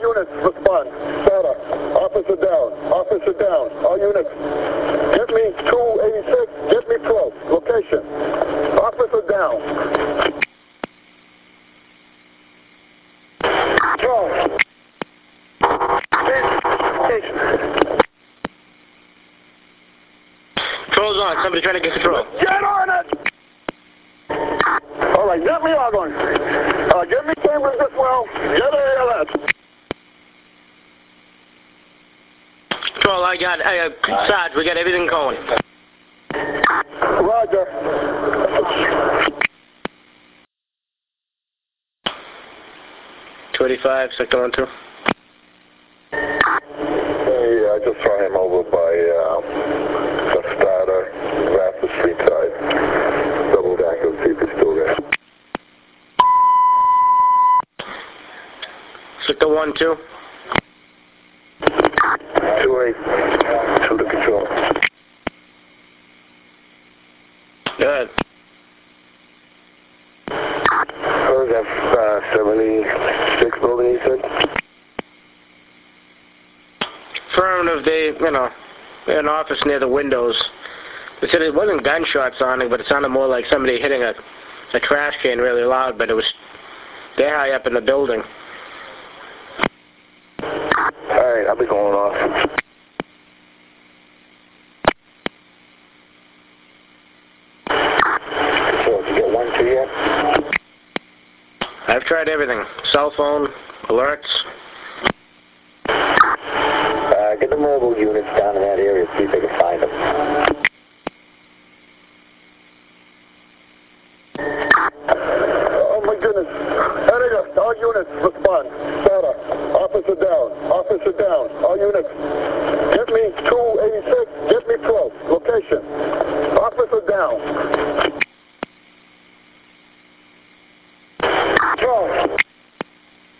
units, respond. Data. Officer down. Officer down. All units. Get me 286. Get me 12. Location. Officer down. Control's on. Somebody trying to get control. Get on it! All right, get me Argon. Uh, get me Chambers as well. Get ALS. I got, I, uh, Sarge, we got everything going. Roger. 25, sector 1 2. Hey, I just saw him over by uh, the Stata, Vassar Street side. Double back and see if he's still there. Second 1 2. Ahead. What was that, uh, 76 building you said? Affirmative, they, you know, an office near the windows. They said it wasn't gunshots sounding, but it sounded more like somebody hitting a, a trash can really loud, but it was, they're high up in the building. Alright, I'll be going off. I've tried everything. Cell phone, alerts. Uh, get the mobile units down in that area, see if they can find them. Oh my goodness. Area, all units, respond. Data. Officer down. Officer down. All units. Get me 286. Get